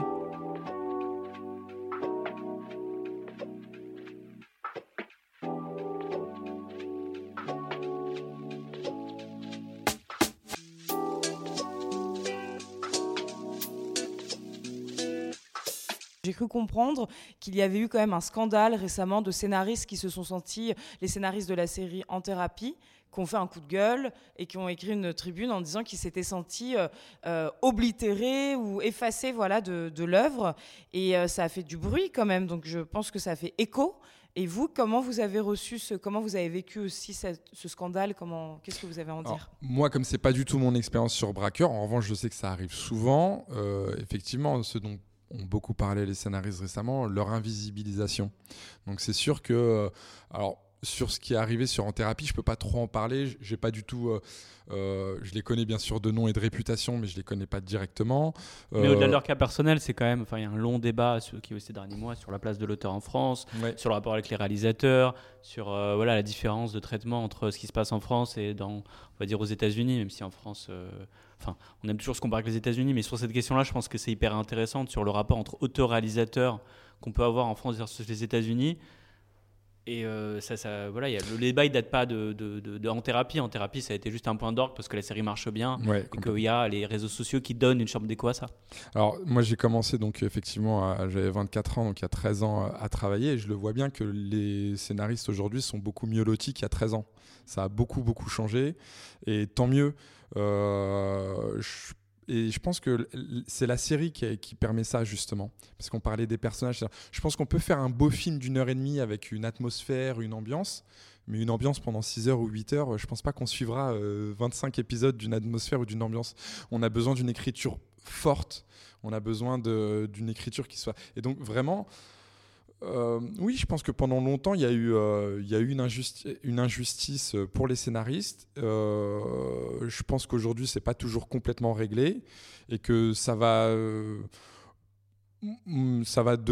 J'ai cru comprendre qu'il y avait eu quand même un scandale récemment de scénaristes qui se sont sentis, les scénaristes de la série En thérapie, qui ont fait un coup de gueule et qui ont écrit une tribune en disant qu'ils s'étaient sentis euh, euh, oblitérés ou effacés voilà, de, de l'œuvre. Et euh, ça a fait du bruit quand même, donc je pense que ça a fait écho. Et vous, comment vous avez reçu ce, comment vous avez vécu aussi ce scandale? Comment, qu'est-ce que vous avez à en dire? Moi, comme c'est pas du tout mon expérience sur Braqueur, en revanche, je sais que ça arrive souvent. effectivement, ce dont ont beaucoup parlé les scénaristes récemment, leur invisibilisation. Donc c'est sûr que, euh, alors sur ce qui est arrivé sur En Thérapie, je peux pas trop en parler. J'ai pas du tout. Euh, euh, je les connais bien sûr de nom et de réputation, mais je les connais pas directement. Mais au-delà de leur cas personnel, c'est quand même. Enfin, il y a un long débat sur, qui ces derniers mois sur la place de l'auteur en France, sur le rapport avec les réalisateurs, sur voilà la différence de traitement entre ce qui se passe en France et dans, on va dire aux États-Unis, même si en France Enfin, on aime toujours se comparer avec les États-Unis, mais sur cette question-là, je pense que c'est hyper intéressant sur le rapport entre auteur-réalisateur qu'on peut avoir en France versus les États-Unis. Et euh, ça, ça, voilà, y a, le débat ne date pas de, de, en thérapie. En thérapie, ça a été juste un point d'orgue parce que la série marche bien et qu'il y a les réseaux sociaux qui donnent une chambre d'écho à ça. Alors, moi, j'ai commencé, donc effectivement, j'avais 24 ans, donc il y a 13 ans à travailler. Et je le vois bien que les scénaristes aujourd'hui sont beaucoup mieux lotis qu'il y a 13 ans. Ça a beaucoup, beaucoup changé. Et tant mieux. Euh, et je pense que c'est la série qui, permet ça justement, parce qu'on parlait des personnages. Je pense qu'on peut faire un beau film d'une heure et demie avec une atmosphère, une ambiance, mais une ambiance pendant 6 heures ou 8 heures, je pense pas qu'on suivra 25 euh, épisodes d'une atmosphère ou d'une ambiance. On a besoin d'une écriture forte, on a besoin d'une écriture qui soit... Et donc vraiment, euh, oui, je pense que pendant longtemps, il y a eu, euh, une, injustice pour les scénaristes. Euh, je pense qu'aujourd'hui, c'est pas toujours complètement réglé et que ça va, de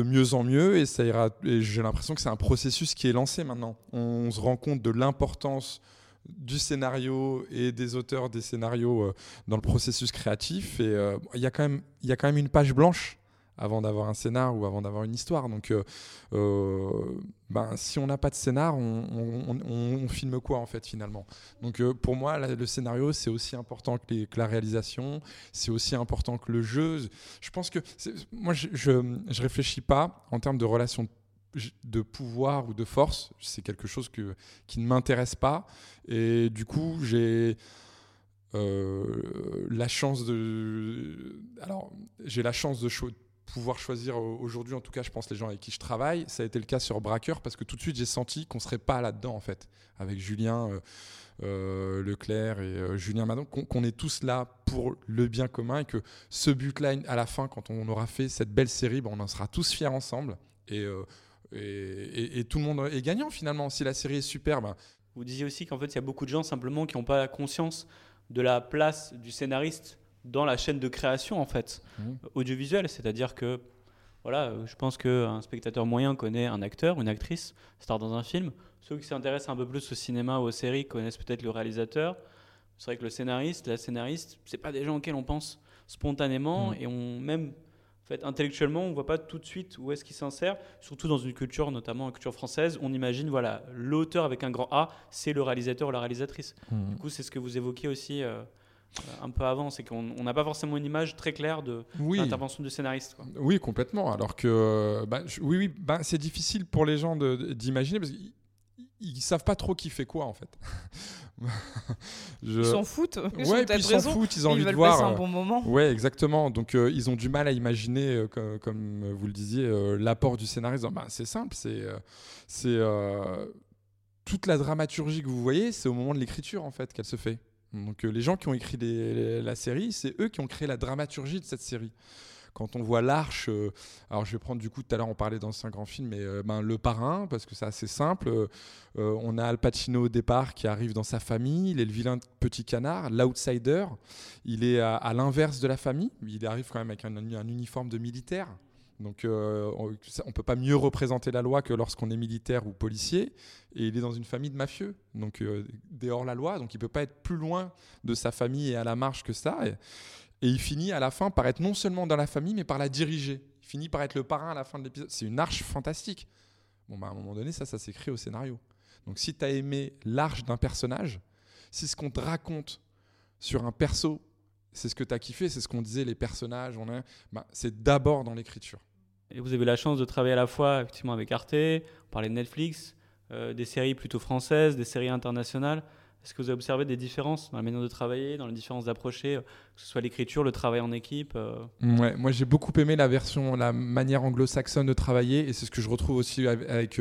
mieux en mieux et ça j'ai l'impression que c'est un processus qui est lancé maintenant. On, se rend compte de l'importance du scénario et des auteurs des scénarios dans le processus créatif. Et il y a quand même une page blanche avant d'avoir un scénar ou avant d'avoir une histoire. Donc, euh, euh, ben, si on n'a pas de scénar, on, filme quoi en fait finalement? Donc, euh, pour moi, le scénario c'est aussi important que, la réalisation, c'est aussi important que le jeu. Je pense que moi, je, je, réfléchis pas en termes de relation de pouvoir ou de force. C'est quelque chose que, qui ne m'intéresse pas. Et du coup, j'ai la chance de. Alors, j'ai la chance de, pouvoir choisir aujourd'hui, en tout cas, je pense les gens avec qui je travaille. Ça a été le cas sur Braqueur parce que tout de suite, j'ai senti qu'on serait pas là-dedans, en fait, avec Julien euh, euh, Leclerc et euh, Julien Madon, qu'on est tous là pour le bien commun et que ce but-là, à la fin, quand on aura fait cette belle série, ben, on en sera tous fiers ensemble. Et, tout le monde est gagnant, finalement. Si la série est superbe. Ben Vous disiez aussi qu'en fait, il y a beaucoup de gens simplement qui n'ont pas conscience de la place du scénariste dans la chaîne de création en fait mmh. audiovisuelle. C'est-à-dire que voilà, je pense qu'un spectateur moyen connaît un acteur, une actrice, star dans un film. Ceux qui s'intéressent un peu plus au cinéma ou aux séries connaissent peut-être le réalisateur. C'est vrai que le scénariste, la scénariste, c'est pas des gens auxquels on pense spontanément mmh. et on même en fait, intellectuellement, on voit pas tout de suite où est-ce qu'il s'insère, surtout dans une culture, notamment une culture française, on imagine, voilà, l'auteur avec un grand A, c'est le réalisateur ou la réalisatrice. Mmh. Du coup, c'est ce que vous évoquez aussi euh, un peu avant, c'est qu'on n'a pas forcément une image très claire de l'intervention du scénariste. Oui, complètement. Alors que, bah, oui, oui, bah, c'est difficile pour les gens d'imaginer parce qu'ils ils savent pas trop qui fait quoi en fait. Ils s'en foutent. Ils ouais, ils s'en foutent, ils ont envie de voir. un bon moment. Ouais, exactement. Donc euh, ils ont du mal à imaginer, euh, comme, vous le disiez, euh, l'apport du scénariste. Bah, c'est simple, c'est c'est toute la dramaturgie que vous voyez, c'est au moment de l'écriture en fait qu'elle se fait. Donc euh, les gens qui ont écrit la série, c'est eux qui ont créé la dramaturgie de cette série. Quand on voit l'arche, euh, alors je vais prendre du coup tout à l'heure on parlait dans un grand film, mais euh, ben, le parrain parce que c'est assez simple. on a Al Pacino au départ qui arrive dans sa famille, il est le vilain petit canard, l'outsider. Il est à, l'inverse de la famille, il arrive quand même avec un uniforme de militaire. Donc euh, on ne peut pas mieux représenter la loi que lorsqu'on est militaire ou policier. Et il est dans une famille de mafieux, donc euh, dehors la loi, donc il ne peut pas être plus loin de sa famille et à la marge que ça. Et, il finit à la fin par être non seulement dans la famille, mais par la diriger. Il finit par être le parrain à la fin de l'épisode. C'est une arche fantastique. Bon, bah, à un moment donné, ça, ça s'écrit au scénario. Donc si tu as aimé l'arche d'un personnage, si ce qu'on te raconte sur un perso, c'est ce que tu as kiffé, c'est ce qu'on disait, les personnages, on bah, c'est d'abord dans l'écriture. Et vous avez la chance de travailler à la fois effectivement avec Arte, on parlait de Netflix, euh, des séries plutôt françaises, des séries internationales. Est-ce que vous avez observé des différences dans la manière de travailler, dans les différences d'approcher, euh, que ce soit l'écriture, le travail en équipe euh Ouais, moi j'ai beaucoup aimé la version, la manière anglo-saxonne de travailler, et c'est ce que je retrouve aussi avec,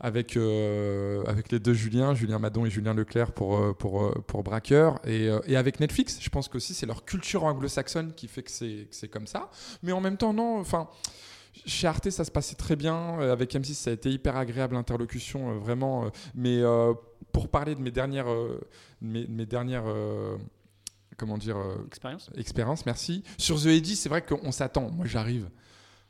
avec, avec, les deux Julien, Julien Madon et Julien Leclerc pour, pour, pour Braqueur, et, et avec Netflix. Je pense qu'aussi c'est leur culture anglo-saxonne qui fait que c'est que c'est comme ça. Mais en même temps, non, enfin. Chez Arte, ça se passait très bien. Euh, Avec M6, ça a été hyper agréable l'interlocution, euh, vraiment. euh, mais pour parler de mes dernières, mes, mes dernières, comment dire, Expérience expériences, merci. Sur The Eddy, c'est vrai qu'on s'attend. Moi, j'arrive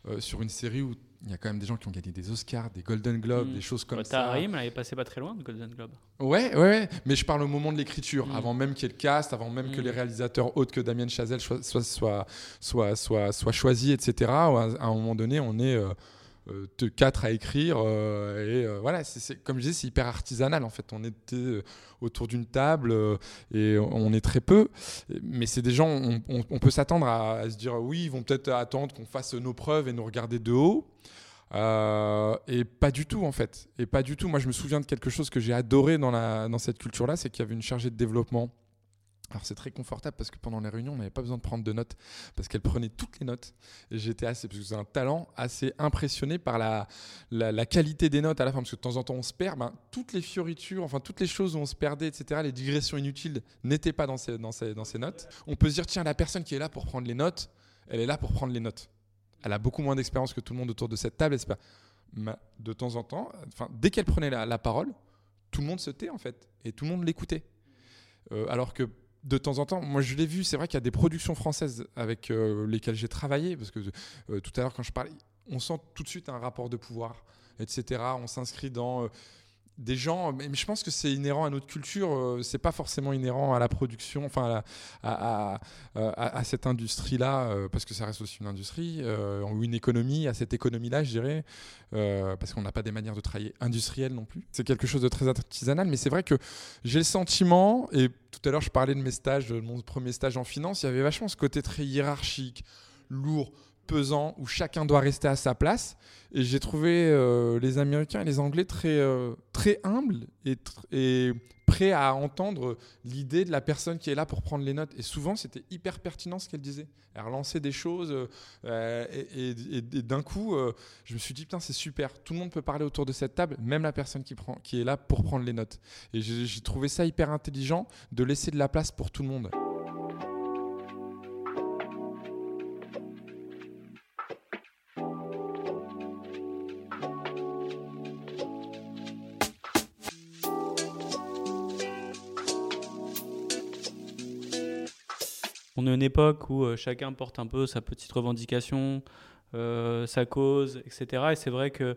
euh, sur une série où il y a quand même des gens qui ont gagné des Oscars, des Golden Globes, des choses comme Bah, ça. Taharim, elle est passée pas très loin de Golden Globe. Ouais, ouais, ouais, mais je parle au moment de l'écriture, Mm. avant même qu'il y ait le cast, avant même que Mm. les réalisateurs autres que Damien Chazelle soient, soient, soient, soient, soient- soient choisis, etc. À un moment donné, on est euh, de quatre à écrire, euh, et euh, voilà, c'est- comme je disais, c'est hyper artisanal en fait. On était euh, autour d'une table euh, et on est très peu, mais c'est des gens, on, peut s'attendre à, se dire oui, ils vont peut-être attendre qu'on fasse nos preuves et nous regarder de haut. Euh, et pas du tout en fait. Et pas du tout. Moi, je me souviens de quelque chose que j'ai adoré dans, la, dans cette culture-là, c'est qu'il y avait une chargée de développement. Alors c'est très confortable parce que pendant les réunions, on n'avait pas besoin de prendre de notes parce qu'elle prenait toutes les notes. J'étais assez, parce que c'est un talent assez impressionné par la, la, qualité des notes à la fin. Parce que de temps en temps, on se perd. Ben, toutes les fioritures, enfin toutes les choses où on se perdait, etc., les digressions inutiles n'étaient pas dans ces, dans, ces, dans ces notes. On peut se dire, tiens, la personne qui est là pour prendre les notes, elle est là pour prendre les notes. Elle a beaucoup moins d'expérience que tout le monde autour de cette table. et c'est pas- Mais de temps en temps, dès qu'elle prenait la, la parole, tout le monde se tait en fait. Et tout le monde l'écoutait. Euh, alors que de temps en temps, moi je l'ai vu, c'est vrai qu'il y a des productions françaises avec euh, lesquelles j'ai travaillé, parce que euh, tout à l'heure quand je parlais, on sent tout de suite un rapport de pouvoir, etc. On s'inscrit dans euh, des gens, mais je pense que c'est inhérent à notre culture, euh, c'est pas forcément inhérent à la production, enfin à, la- à, cette industrie-là, euh, parce que ça reste aussi une industrie, euh, ou une économie, à cette économie-là, je dirais, euh, parce qu'on n'a pas des manières de travailler industrielles non plus. C'est quelque chose de très artisanal, mais c'est vrai que j'ai le sentiment, et tout à l'heure je parlais de mes stages, de mon premier stage en finance, il y avait vachement ce côté très hiérarchique, lourd, pesant, où chacun doit rester à sa place. Et j'ai trouvé euh, les Américains et les Anglais très, euh, très humbles et, prêts à entendre l'idée de la personne qui est là pour prendre les notes. Et souvent, c'était hyper pertinent ce qu'elle disait. Elle relançait des choses. euh, et, d'un coup, je me suis dit, putain, c'est super. Tout le monde peut parler autour de cette table, même la personne qui, qui est là pour prendre les notes. Et j'ai trouvé ça hyper intelligent de laisser de la place pour tout le monde. Époque où euh, chacun porte un peu sa petite revendication, euh, sa cause, etc. Et c'est vrai que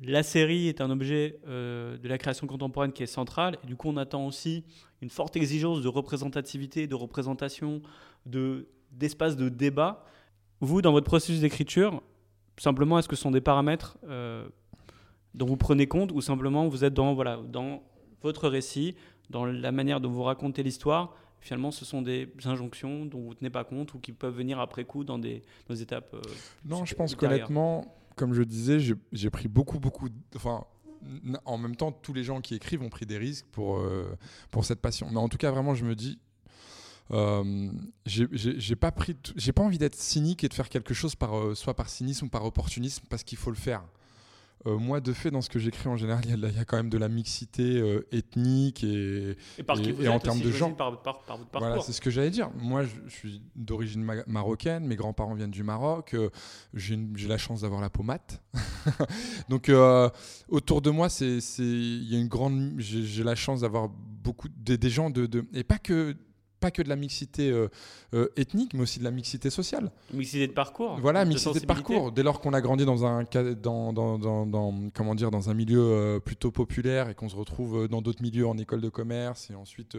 la série est un objet euh, de la création contemporaine qui est central. Et du coup, on attend aussi une forte exigence de représentativité, de représentation, de, d'espace de débat. Vous, dans votre processus d'écriture, simplement, est-ce que ce sont des paramètres dont vous prenez compte ou simplement vous êtes dans, voilà, dans votre récit, dans la manière dont vous racontez l'histoire finalement, ce sont des injonctions dont vous ne tenez pas compte ou qui peuvent venir après coup dans des, dans des étapes. euh, Non, je pense qu'honnêtement, comme je disais, j'ai- pris beaucoup, beaucoup. Enfin, en même temps, tous les gens qui écrivent ont pris des risques pour, euh, pour cette passion. Mais en tout cas, vraiment, je me dis. euh, j'ai pas pris, j'ai pas envie d'être cynique et de faire quelque chose par euh, soit par cynisme ou par opportunisme parce qu'il faut le faire. Euh, moi, de fait, dans ce que j'écris en général, il y a de y, quand même de la mixité euh, ethnique et, Et, par qui et- vous et en termes de genre. par, par, par votre Voilà, c'est ce que j'allais dire. Moi, je, je suis d'origine ma- marocaine, mes grands-parents viennent du Maroc, euh, j'ai la chance d'avoir la peau mate. Donc, autour de moi, c'est il y a une grande. J'ai la chance d'avoir beaucoup. Des, des gens de, de- Et pas que, pas que de la mixité euh, euh, ethnique, mais aussi de la mixité sociale. Mixité de parcours. Voilà, de mixité de parcours. Dès lors qu'on a grandi dans un, ca- dans, dans, dans, dans- comment dire, dans un milieu euh, plutôt populaire et qu'on se retrouve dans d'autres milieux en école de commerce et ensuite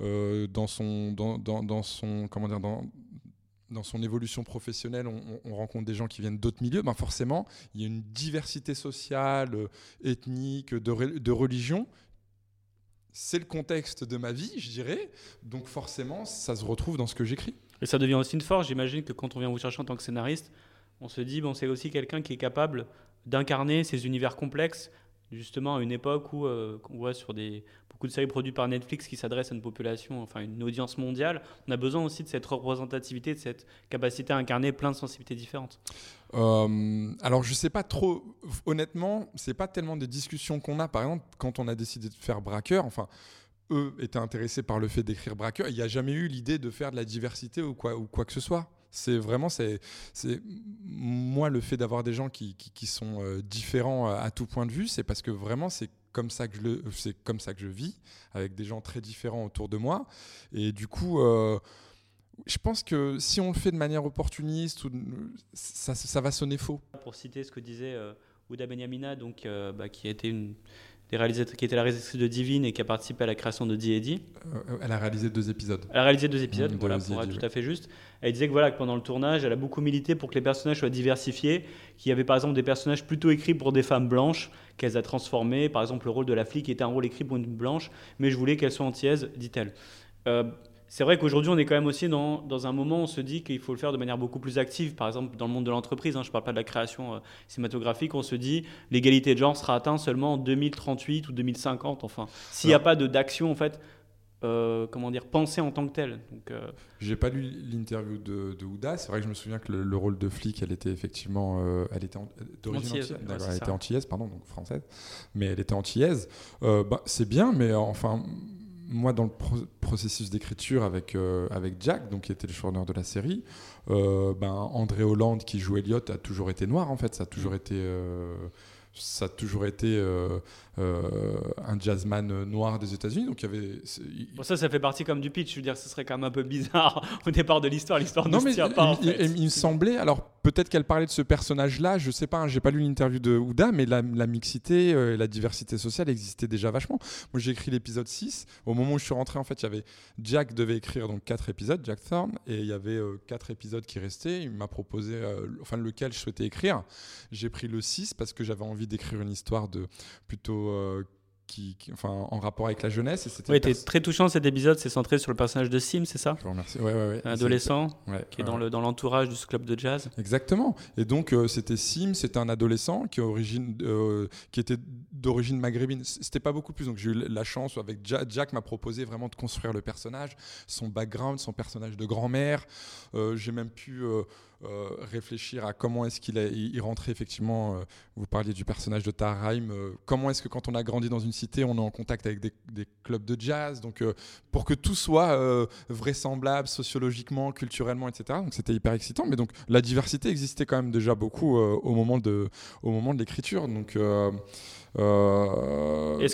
dans, son, dans, comment dire, dans, dans son évolution professionnelle, on, on- on rencontre des gens qui viennent d'autres milieux, ben forcément, il y a une diversité sociale, ethnique, de religion. C'est le contexte de ma vie, je dirais. Donc forcément, ça se retrouve dans ce que j'écris. Et ça devient aussi une force. J'imagine que quand on vient vous chercher en tant que scénariste, on se dit, bon, c'est aussi quelqu'un qui est capable d'incarner ces univers complexes, justement à une époque où euh, on voit sur des, beaucoup de séries produites par Netflix qui s'adressent à une population, enfin une audience mondiale, on a besoin aussi de cette représentativité, de cette capacité à incarner plein de sensibilités différentes. Euh, alors je sais pas trop, honnêtement, c'est pas tellement des discussions qu'on a, par exemple, quand on a décidé de faire Braqueur, enfin eux étaient intéressés par le fait d'écrire Braqueur, il n'y a jamais eu l'idée de faire de la diversité ou quoi, que ce soit. C'est vraiment, c'est, moi le fait d'avoir des gens qui, qui, sont euh, différents à, tout point de vue, c'est parce que vraiment c'est comme ça que je le, c'est comme ça que je vis avec des gens très différents autour de moi. Et du coup, euh, je pense que si on le fait de manière opportuniste, ça, ça, va sonner faux. Pour citer ce que disait euh, Ouda Benyamina, donc bah, qui a été une des qui était la réalisatrice de Divine et qui a participé à la création de D&D. Euh, elle a réalisé deux épisodes. Elle a réalisé deux épisodes, mmh, voilà, pour être tout à fait juste. Elle disait que, voilà, que pendant le tournage, elle a beaucoup milité pour que les personnages soient diversifiés, qu'il y avait par exemple des personnages plutôt écrits pour des femmes blanches, qu'elle a transformés. Par exemple, le rôle de la flic était un rôle écrit pour une blanche, mais je voulais qu'elle soit antillaise, dit-elle. Euh, c'est vrai qu'aujourd'hui, on est quand même aussi dans, dans, un moment où on se dit qu'il faut le faire de manière beaucoup plus active. Par exemple, dans le monde de l'entreprise, hein, je ne parle pas de la création euh, cinématographique, on se dit l'égalité de genre sera atteinte seulement en 2038 ou 2050. Enfin, s'il n'y a pas d'action, en fait, euh, comment dire, pensée en tant que telle. Donc, euh... J'ai pas lu l'interview de, de Ouda. C'est vrai que je me souviens que le, rôle de flic, elle était effectivement, euh, elle était d'origine antillaise. elle était antillaise, pardon, donc française, mais elle était antillaise. Bah, c'est bien, mais enfin moi, dans le processus d'écriture avec, euh, avec Jack, donc, qui était le showrunner de la série, euh, ben, André Hollande, qui joue Elliot, a toujours été noir, en fait. Ça a toujours mm. été. Euh, ça a toujours été euh, un jazzman noir des États-Unis. Donc il y avait. Bon, ça, ça fait partie comme du pitch. Je veux dire, ce serait quand même un peu bizarre au départ de l'histoire. L'histoire ne se tient pas. Il, il, me semblait. Alors peut-être qu'elle parlait de ce personnage-là. Je sais pas. Hein, j'ai pas lu l'interview de Ouda, mais la, mixité euh, et la diversité sociale existait déjà vachement. Moi, j'ai écrit l'épisode 6. Au moment où je suis rentré, en fait, il y avait Jack devait écrire donc quatre épisodes, Jack Thorne, et il y avait quatre épisodes qui restaient. Il m'a proposé, enfin lequel je souhaitais écrire. J'ai pris le 6 parce que j'avais envie d'écrire une histoire de plutôt euh, qui, enfin, en rapport avec la jeunesse. Et oui, très touchant cet épisode, c'est centré sur le personnage de Sim, c'est ça Je vous remercie. Ouais, ouais, Un adolescent qui est dans, le, dans l'entourage du club de jazz. Exactement. Et donc, euh, c'était Sim, c'était un adolescent qui, origine, euh, qui était d'origine maghrébine. C'était pas beaucoup plus. Donc, j'ai eu la chance, avec Jack, Jack m'a proposé vraiment de construire le personnage, son background, son personnage de grand-mère. j'ai même pu euh, réfléchir à comment est-ce qu'il il rentrait effectivement, euh, vous parliez du personnage de Tarheim, euh, comment est-ce que quand on a grandi dans une cité, on est en contact avec des, clubs de jazz, donc pour que tout soit vraisemblable sociologiquement, culturellement, etc. Donc c'était hyper excitant, mais donc la diversité existait quand même déjà beaucoup au moment de, au moment de l'écriture. Donc est-ce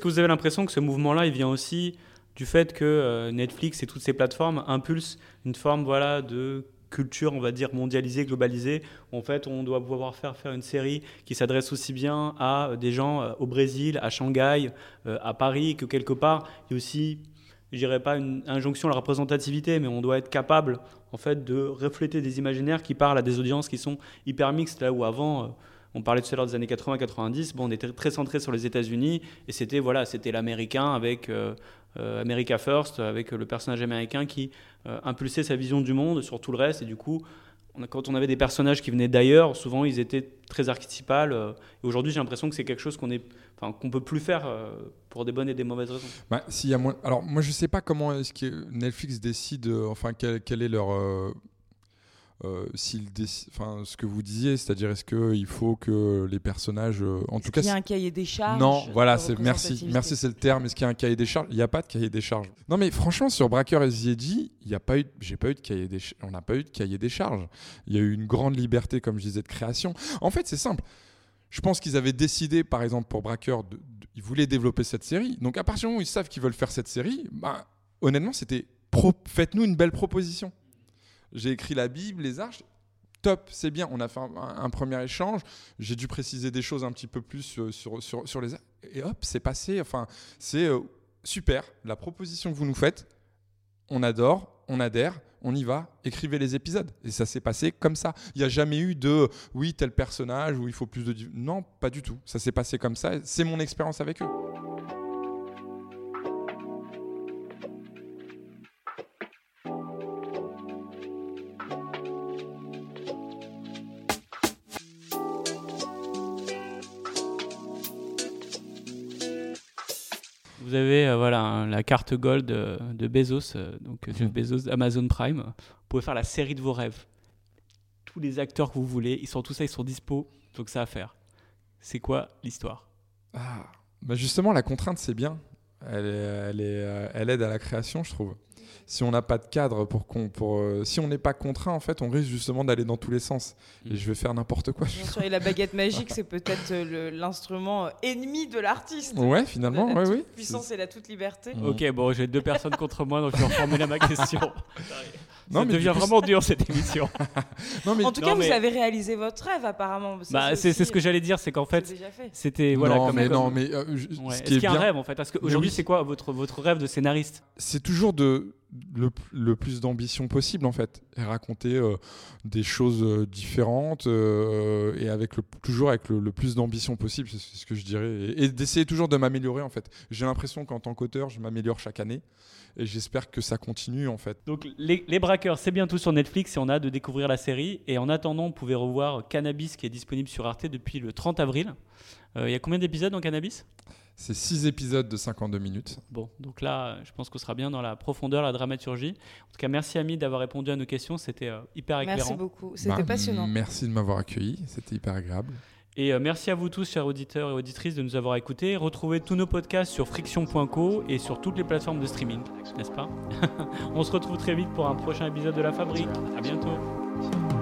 que vous avez l'impression que ce mouvement-là, il vient aussi du fait que Netflix et toutes ces plateformes impulsent une forme voilà, de culture, on va dire, mondialisée, globalisée. En fait, on doit pouvoir faire, faire une série qui s'adresse aussi bien à euh, des gens euh, au Brésil, à Shanghai, euh, à Paris, que quelque part, il y a aussi, je dirais pas une injonction à la représentativité, mais on doit être capable, en fait, de refléter des imaginaires qui parlent à des audiences qui sont hyper mixtes, là où avant... On parlait tout à l'heure des années 80-90. Bon, on était très centré sur les États-Unis et c'était voilà, c'était l'américain avec euh, America First, avec le personnage américain qui euh, impulsait sa vision du monde sur tout le reste. Et du coup, quand on avait des personnages qui venaient d'ailleurs, souvent ils étaient très archétypales. Euh, et aujourd'hui, j'ai l'impression que c'est quelque chose qu'on est, enfin, qu'on peut plus faire pour des bonnes et des mauvaises raisons. Bah, y a moins... Alors moi, je sais pas comment est-ce que Netflix décide, enfin, quel est leur euh, enfin, ce que vous disiez, c'est-à-dire est-ce qu'il faut que les personnages, euh, en tout cas, il y a un cahier des charges. Non, voilà, c'est merci, merci, c'est le terme. Est-ce qu'il y a un cahier des charges? Il n'y a pas de cahier des charges. Non, mais franchement, sur Bracker et Ziedi, il n'y a pas eu, j'ai pas eu de cahier des, on n'a pas eu de cahier des charges. Il y a eu une grande liberté, comme je disais, de création. En fait, c'est simple. Je pense qu'ils avaient décidé, par exemple, pour Bracker, ils voulaient développer cette série. Donc, à partir du moment où ils savent qu'ils veulent faire cette série, bah, honnêtement, c'était faites-nous une belle proposition j'ai écrit la Bible, les arches. Top, c'est bien. On a fait un, premier échange. J'ai dû préciser des choses un petit peu plus sur, sur, sur, les. Et hop, c'est passé. Enfin, c'est euh, super. La proposition que vous nous faites, on adore, on adhère, on y va, écrivez les épisodes. Et ça s'est passé comme ça. Il n'y a jamais eu de oui, tel personnage où il faut plus de. Non, pas du tout. Ça s'est passé comme ça. C'est mon expérience avec eux. Vous avez euh, voilà la carte gold euh, de Bezos, euh, donc Jeff Bezos, Amazon Prime. Vous pouvez faire la série de vos rêves. Tous les acteurs que vous voulez, ils sont tous ça, ils sont dispo. Donc ça à faire. C'est quoi l'histoire? Ah, bah justement, la contrainte, c'est bien. Elle, est- elle, est, elle aide à la création, je trouve. Si on n'a pas de cadre pour qu'on, pour, euh, si on n'est pas contraint, en fait, on risque justement d'aller dans tous les sens. Mm. Et je vais faire n'importe quoi. Bien sûr, et la baguette magique, c'est peut-être euh, le- l'instrument euh, ennemi de l'artiste. Ouais, finalement, La- la ouais, toute oui. puissance et la toute liberté. Mm. Ok, bon, j'ai deux personnes contre moi, donc je vais reformuler ma question. Non, ça mais du devient coup, vraiment dur cette émission. Non, mais En tout Non, cas, mais- vous avez réalisé votre rêve apparemment. Bah, c'est ce que j'allais dire, c'est qu'en c'est fait, déjà fait. c'était voilà. non, comme- mais comme- non, mais euh, je- Ouais. ce Est-ce qui est qu'il y a un rêve en fait? Parce qu'aujourd'hui, oui. c'est quoi votre, votre rêve de scénariste? C'est toujours de le, plus d'ambition possible en fait et raconter euh, des choses euh, différentes euh, et avec toujours avec le, plus d'ambition possible c'est ce que je dirais et, d'essayer toujours de m'améliorer en fait j'ai l'impression qu'en tant qu'auteur je m'améliore chaque année et j'espère que ça continue en fait Donc, les, Braqueurs, c'est bientôt sur Netflix et on a de découvrir la série. Et en attendant, vous pouvez revoir Cannabis qui est disponible sur Arte depuis le 30 avril. Il y a combien d'épisodes dans Cannabis? C'est six épisodes de 52 minutes Bon, donc là, je pense qu'on sera bien dans la profondeur, la dramaturgie. En tout cas, merci Ami d'avoir répondu à nos questions. C'était euh, hyper éclairant. Merci beaucoup. C'était Bah, passionnant. merci de m'avoir accueilli c'était hyper agréable Et euh, merci à vous tous, chers auditeurs et auditrices, de nous avoir écoutés. Retrouvez tous nos podcasts sur friction.co et sur toutes les plateformes de streaming, n'est-ce pas? On se retrouve très vite pour un prochain épisode de La Fabrique. À bientôt.